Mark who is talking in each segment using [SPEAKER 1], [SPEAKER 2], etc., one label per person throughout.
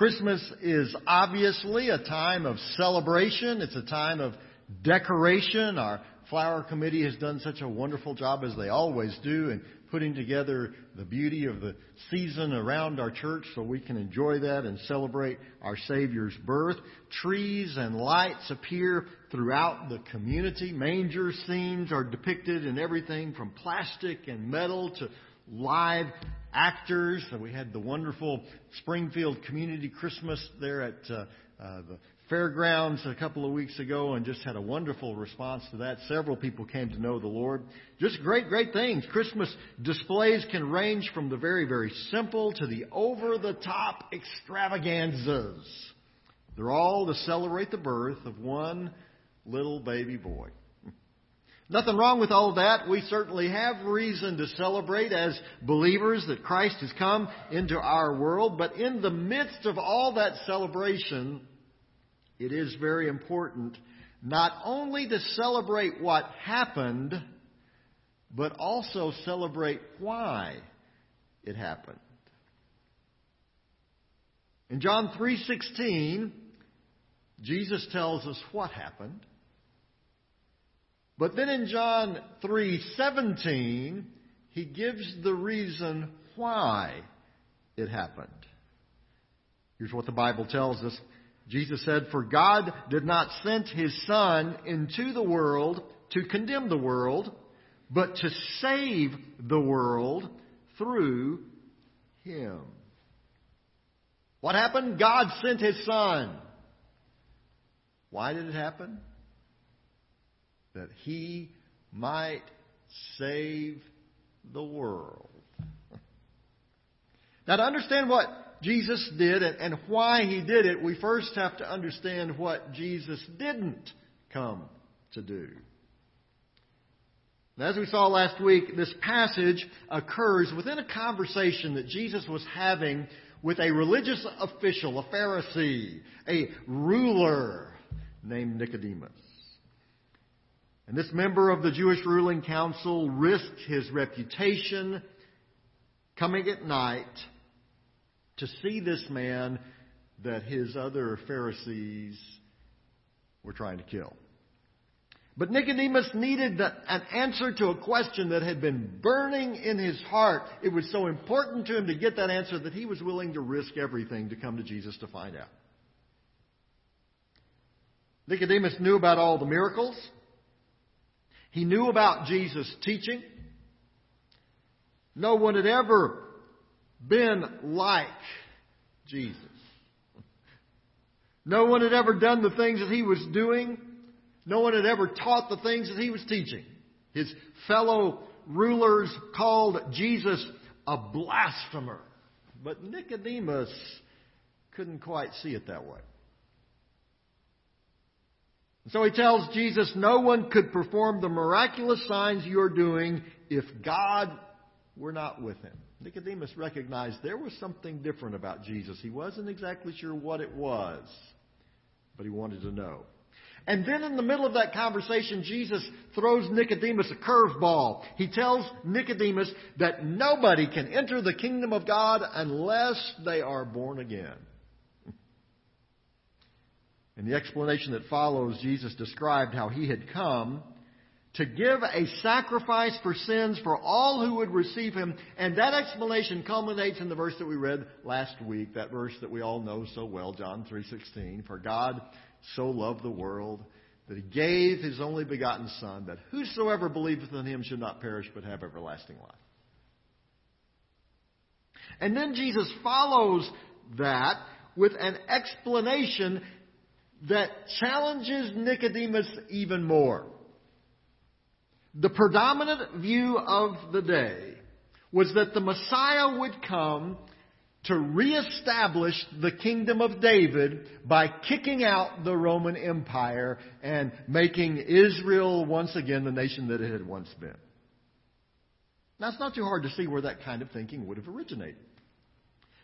[SPEAKER 1] Christmas is obviously a time of celebration. It's a time of decoration. Our flower committee has done such a wonderful job as they always do in putting together the beauty of the season around our church so we can enjoy that and celebrate our Savior's birth. Trees and lights appear throughout the community. Manger scenes are depicted in everything from plastic and metal to live actors. We had the wonderful Springfield Community Christmas there at uh, uh, the fairgrounds a couple of weeks ago and just had a wonderful response to that. Several people came to know the Lord. Just great, great things. Christmas displays can range from the very, very simple to the over the top extravaganzas. They're all to celebrate the birth of one little baby boy. Nothing wrong with all that. We certainly have reason to celebrate as believers that Christ has come into our world. But in the midst of all that celebration, it is very important not only to celebrate what happened, but also celebrate why it happened. In John 3:16, Jesus tells us what happened. But then in John 3:17, he gives the reason why it happened. Here's what the Bible tells us. Jesus said, For God did not send his Son into the world to condemn the world, but to save the world through him. What happened? God sent his Son. Why did it happen? That he might save the world. Now, to understand what Jesus did and why he did it, we first have to understand what Jesus didn't come to do. as we saw last week, this passage occurs within a conversation that Jesus was having with a religious official, a Pharisee, a ruler named Nicodemus. And this member of the Jewish ruling council risked his reputation coming at night to see this man that his other Pharisees were trying to kill. But Nicodemus needed an answer to a question that had been burning in his heart. It was so important to him to get that answer that he was willing to risk everything to come to Jesus to find out. Nicodemus knew about all the miracles. He knew about Jesus' teaching. No one had ever been like Jesus. No one had ever done the things that he was doing. No one had ever taught the things that he was teaching. His fellow rulers called Jesus a blasphemer. But Nicodemus couldn't quite see it that way. So he tells Jesus, no one could perform the miraculous signs you're doing if God were not with him. Nicodemus recognized there was something different about Jesus. He wasn't exactly sure what it was, but he wanted to know. And then in the middle of that conversation, Jesus throws Nicodemus a curveball. He tells Nicodemus that nobody can enter the kingdom of God unless they are born again. In the explanation that follows, Jesus described how he had come to give a sacrifice for sins for all who would receive him. And that explanation culminates in the verse that we read last week, that verse that we all know so well, John 3:16, for God so loved the world that he gave his only begotten son that whosoever believeth in him should not perish but have everlasting life. And then Jesus follows that with an explanation that challenges Nicodemus even more. The predominant view of the day was that the Messiah would come to reestablish the kingdom of David by kicking out the Roman Empire and making Israel once again the nation that it had once been. Now, it's not too hard to see where that kind of thinking would have originated.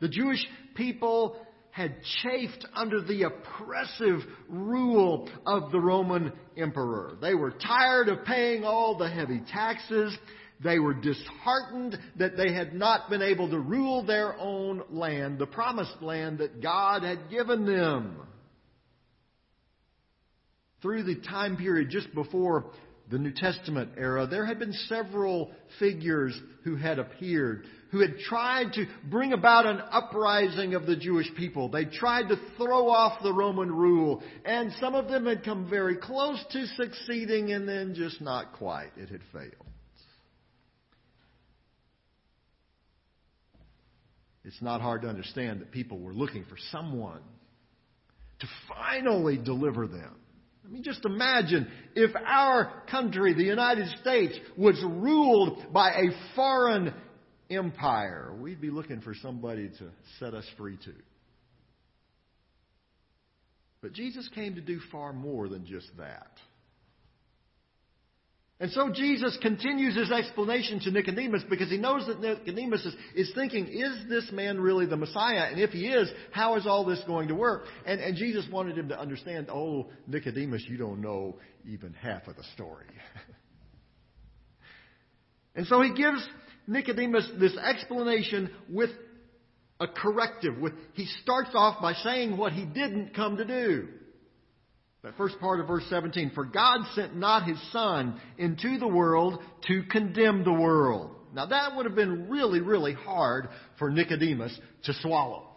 [SPEAKER 1] The Jewish people had chafed under the oppressive rule of the Roman emperor. They were tired of paying all the heavy taxes. They were disheartened that they had not been able to rule their own land, the promised land that God had given them. Through the time period just before the New Testament era, there had been several figures who had appeared, who had tried to bring about an uprising of the Jewish people. They tried to throw off the Roman rule, and some of them had come very close to succeeding, and then just not quite. It had failed. It's not hard to understand that people were looking for someone to finally deliver them. I mean, just imagine if our country, the United States, was ruled by a foreign empire. We'd be looking for somebody to set us free to. But Jesus came to do far more than just that. And so Jesus continues his explanation to Nicodemus because he knows that Nicodemus is, is, thinking, is this man really the Messiah? And if he is, how is all this going to work? And, and Jesus wanted him to understand, oh, Nicodemus, you don't know even half of the story. and so he gives Nicodemus this explanation with a corrective. With, he starts off by saying what he didn't come to do. That first part of verse 17, for God sent not his Son into the world to condemn the world. Now that would have been really, really hard for Nicodemus to swallow.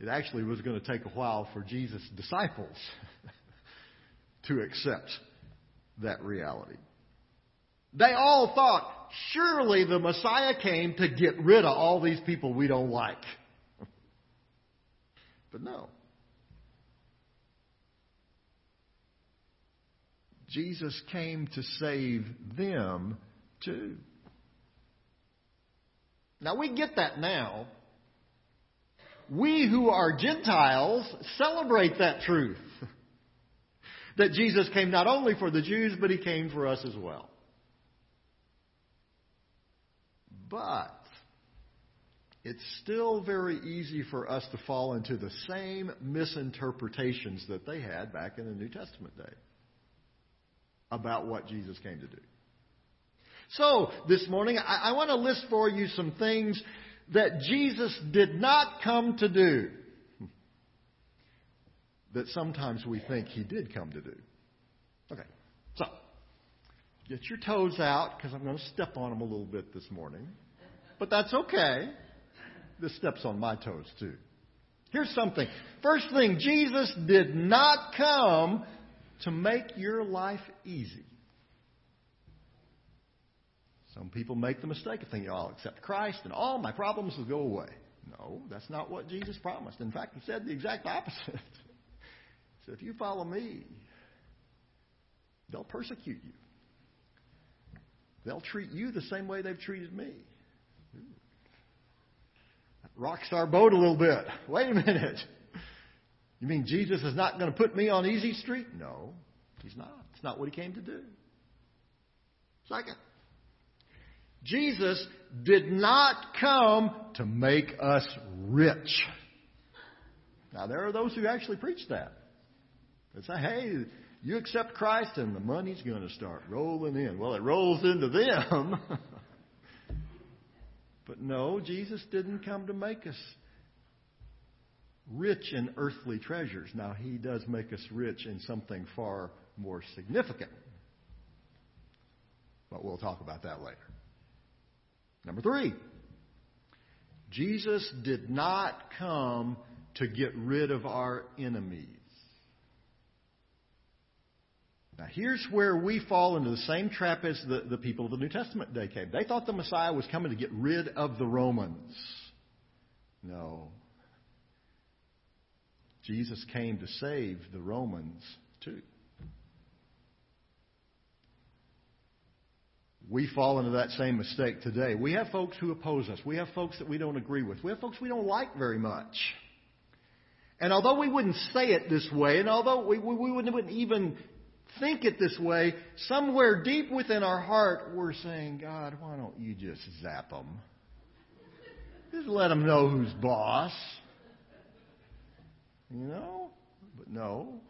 [SPEAKER 1] It actually was going to take a while for Jesus' disciples to accept that reality. They all thought, surely the Messiah came to get rid of all these people we don't like. But no. Jesus came to save them too. Now we get that now. We who are Gentiles celebrate that truth. that Jesus came not only for the Jews, but he came for us as well. But it's still very easy for us to fall into the same misinterpretations that they had back in the New Testament day about what Jesus came to do. So, this morning, I, I want to list for you some things that Jesus did not come to do that sometimes we think he did come to do. Okay, so, get your toes out because I'm going to step on them a little bit this morning. But that's okay this steps on my toes too. Here's something. First thing, Jesus did not come to make your life easy. Some people make the mistake of thinking, oh, I'll accept Christ and all my problems will go away. No, that's not what Jesus promised. In fact, he said the exact opposite. he said, if you follow me, they'll persecute you. They'll treat you the same way they've treated me rocks our boat a little bit. Wait a minute. You mean Jesus is not going to put me on easy street? No, he's not. It's not what he came to do. Second, Jesus did not come to make us rich. Now, there are those who actually preach that. They say, hey, you accept Christ and the money's going to start rolling in. Well, it rolls into them. But no, Jesus didn't come to make us rich in earthly treasures. Now, He does make us rich in something far more significant. But we'll talk about that later. Number three, Jesus did not come to get rid of our enemies. Now, here's where we fall into the same trap as the, the people of the New Testament day came. They thought the Messiah was coming to get rid of the Romans. No. Jesus came to save the Romans too. We fall into that same mistake today. We have folks who oppose us. We have folks that we don't agree with. We have folks we don't like very much. And although we wouldn't say it this way, and although we, we, we wouldn't even think it this way, somewhere deep within our heart, we're saying, God, why don't you just zap them? Just let them know who's boss. You know? But no.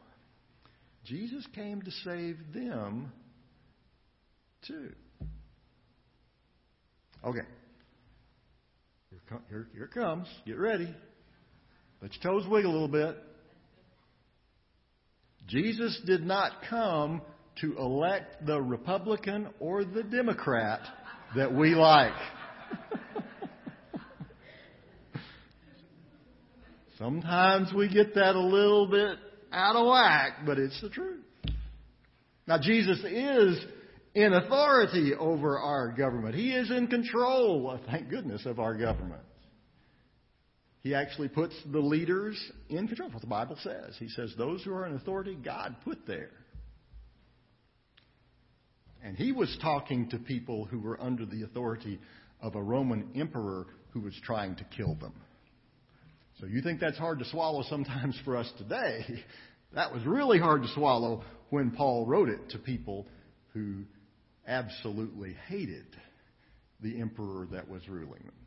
[SPEAKER 1] Jesus came to save them too. Okay. Here, here, comes. Get ready. Let your toes wiggle a little bit. Jesus did not come to elect the Republican or the Democrat that we like. Sometimes we get that a little bit out of whack, but it's the truth. Now, Jesus is in authority over our government. He is in control, thank goodness, of our government. He actually puts the leaders in control. What the Bible says. He says those who are in authority, God put there. And he was talking to people who were under the authority of a Roman emperor who was trying to kill them. So you think that's hard to swallow sometimes for us today. That was really hard to swallow when Paul wrote it to people who absolutely hated the emperor that was ruling them.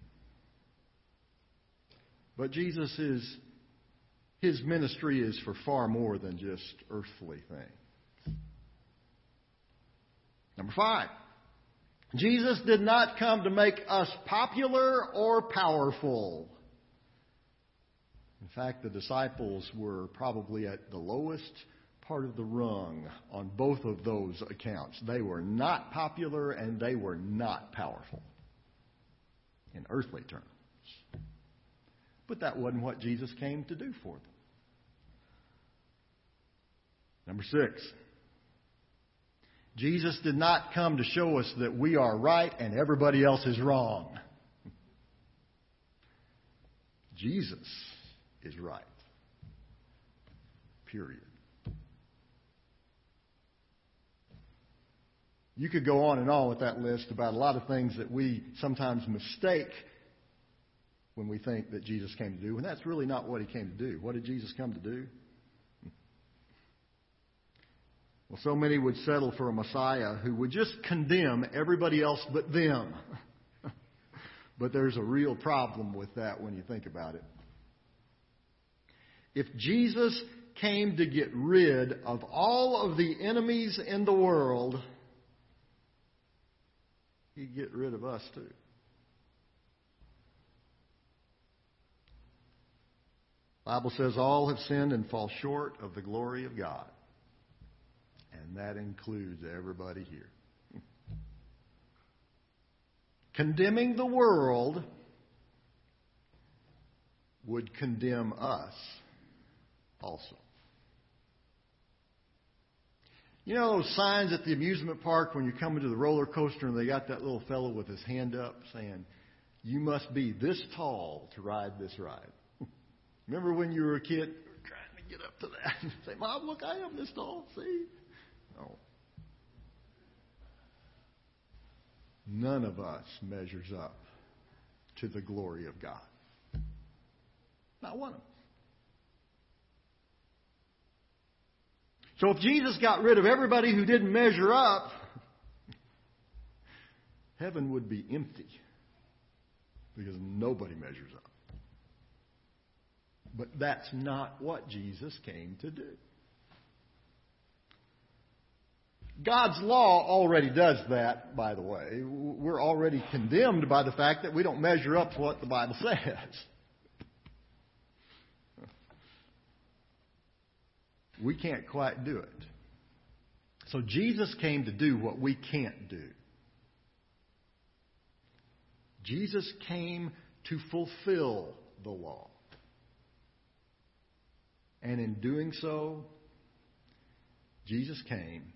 [SPEAKER 1] But Jesus is, his ministry is for far more than just earthly things. Number five, Jesus did not come to make us popular or powerful. In fact, the disciples were probably at the lowest part of the rung on both of those accounts. They were not popular and they were not powerful in earthly terms. But that wasn't what Jesus came to do for them. Number six. Jesus did not come to show us that we are right and everybody else is wrong. Jesus is right. Period. You could go on and on with that list about a lot of things that we sometimes mistake when we think that Jesus came to do, and that's really not what he came to do. What did Jesus come to do? Well, so many would settle for a Messiah who would just condemn everybody else but them. but there's a real problem with that when you think about it. If Jesus came to get rid of all of the enemies in the world, he'd get rid of us too. Bible says all have sinned and fall short of the glory of God. And that includes everybody here. Condemning the world would condemn us also. You know those signs at the amusement park when you come into the roller coaster and they got that little fellow with his hand up saying, You must be this tall to ride this ride. Remember when you were a kid trying to get up to that and say, Mom, look, I am this tall. See? No. None of us measures up to the glory of God. Not one of us. So if Jesus got rid of everybody who didn't measure up, heaven would be empty because nobody measures up. But that's not what Jesus came to do. God's law already does that, by the way. We're already condemned by the fact that we don't measure up to what the Bible says. We can't quite do it. So Jesus came to do what we can't do. Jesus came to fulfill the law. And in doing so, Jesus came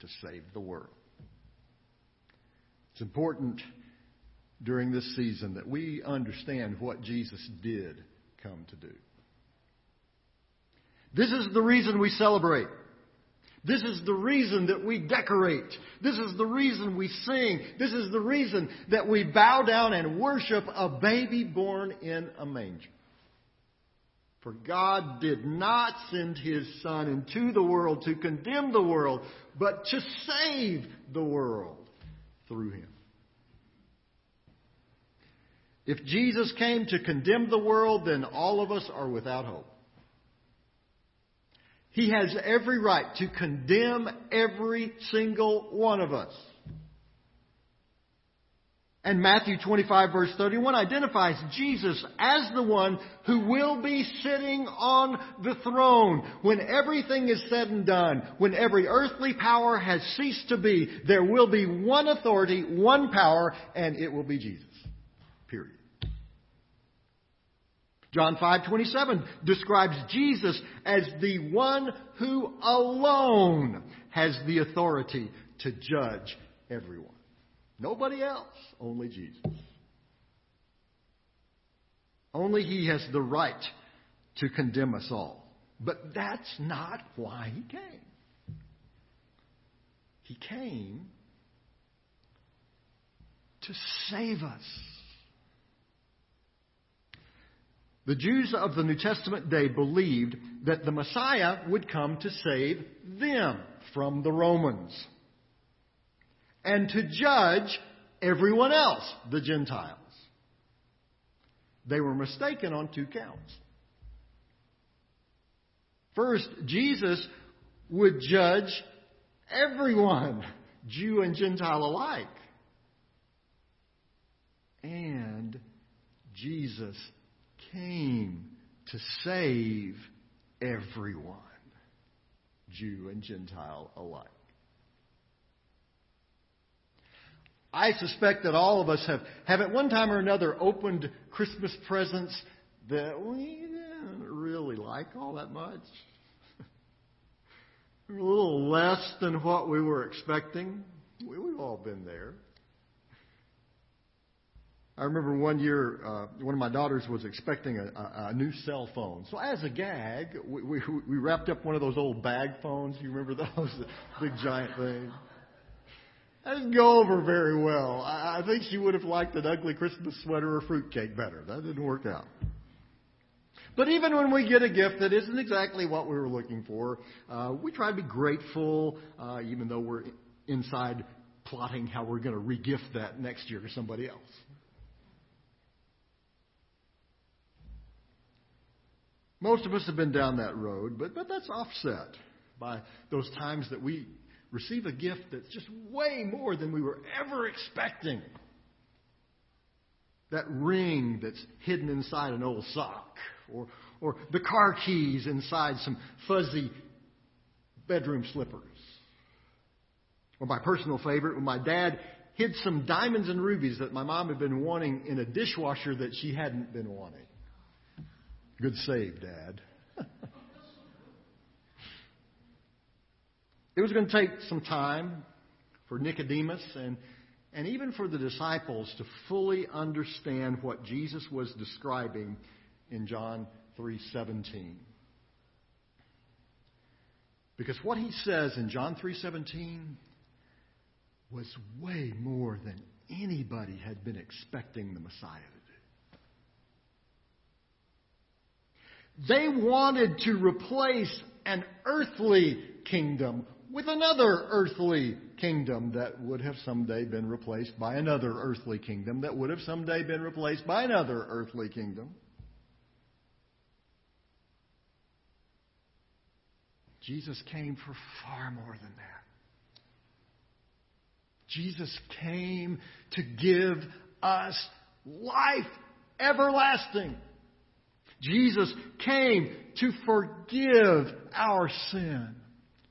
[SPEAKER 1] to save the world. It's important during this season that we understand what Jesus did come to do. This is the reason we celebrate. This is the reason that we decorate. This is the reason we sing. This is the reason that we bow down and worship a baby born in a manger. For God did not send his Son into the world to condemn the world, but to save the world through him. If Jesus came to condemn the world, then all of us are without hope. He has every right to condemn every single one of us. And Matthew 25 verse 31 identifies Jesus as the one who will be sitting on the throne. When everything is said and done, when every earthly power has ceased to be, there will be one authority, one power, and it will be Jesus. Period. John 5:27 describes Jesus as the one who alone has the authority to judge everyone. Nobody else, only Jesus. Only He has the right to condemn us all. But that's not why He came. He came to save us. The Jews of the New Testament day believed that the Messiah would come to save them from the Romans and to judge everyone else, the Gentiles. They were mistaken on two counts. First, Jesus would judge everyone, Jew and Gentile alike. And Jesus came to save everyone, Jew and Gentile alike. I suspect that all of us have, have at one time or another opened Christmas presents that we didn't really like all that much. a little less than what we were expecting. We, we've all been there. I remember one year, uh, one of my daughters was expecting a, a, a new cell phone. So as a gag, we, we, we wrapped up one of those old bag phones. You remember those? big giant thing. That didn't go over very well. I, think she would have liked an ugly Christmas sweater or fruitcake better. That didn't work out. But even when we get a gift that isn't exactly what we were looking for, uh, we try to be grateful, uh, even though we're inside plotting how we're going to regift that next year to somebody else. Most of us have been down that road, but, but that's offset by those times that we receive a gift that's just way more than we were ever expecting. That ring that's hidden inside an old sock, or, or the car keys inside some fuzzy bedroom slippers. Or my personal favorite, when my dad hid some diamonds and rubies that my mom had been wanting in a dishwasher that she hadn't been wanting. Good save, Dad. It was going to take some time for Nicodemus and, and even for the disciples to fully understand what Jesus was describing in John 3:17. Because what he says in John 3:17 was way more than anybody had been expecting the Messiah to do. They wanted to replace an earthly kingdom with another earthly kingdom that would have someday been replaced by another earthly kingdom that would have someday been replaced by another earthly kingdom. Jesus came for far more than that. Jesus came to give us life everlasting. Jesus came to forgive our sin.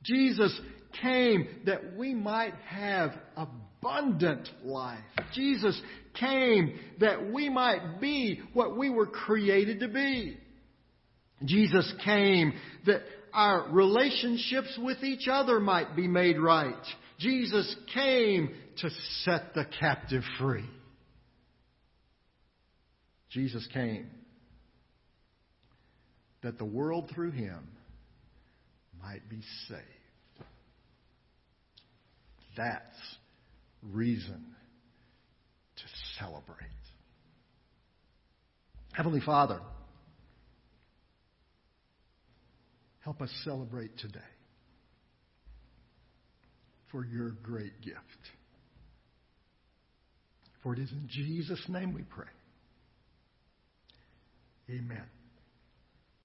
[SPEAKER 1] Jesus came that we might have abundant life. Jesus came that we might be what we were created to be. Jesus came that our relationships with each other might be made right. Jesus came to set the captive free. Jesus came that the world through him might be saved. That's reason to celebrate. Heavenly Father, help us celebrate today for your great gift. For it is in Jesus' name we pray. Amen.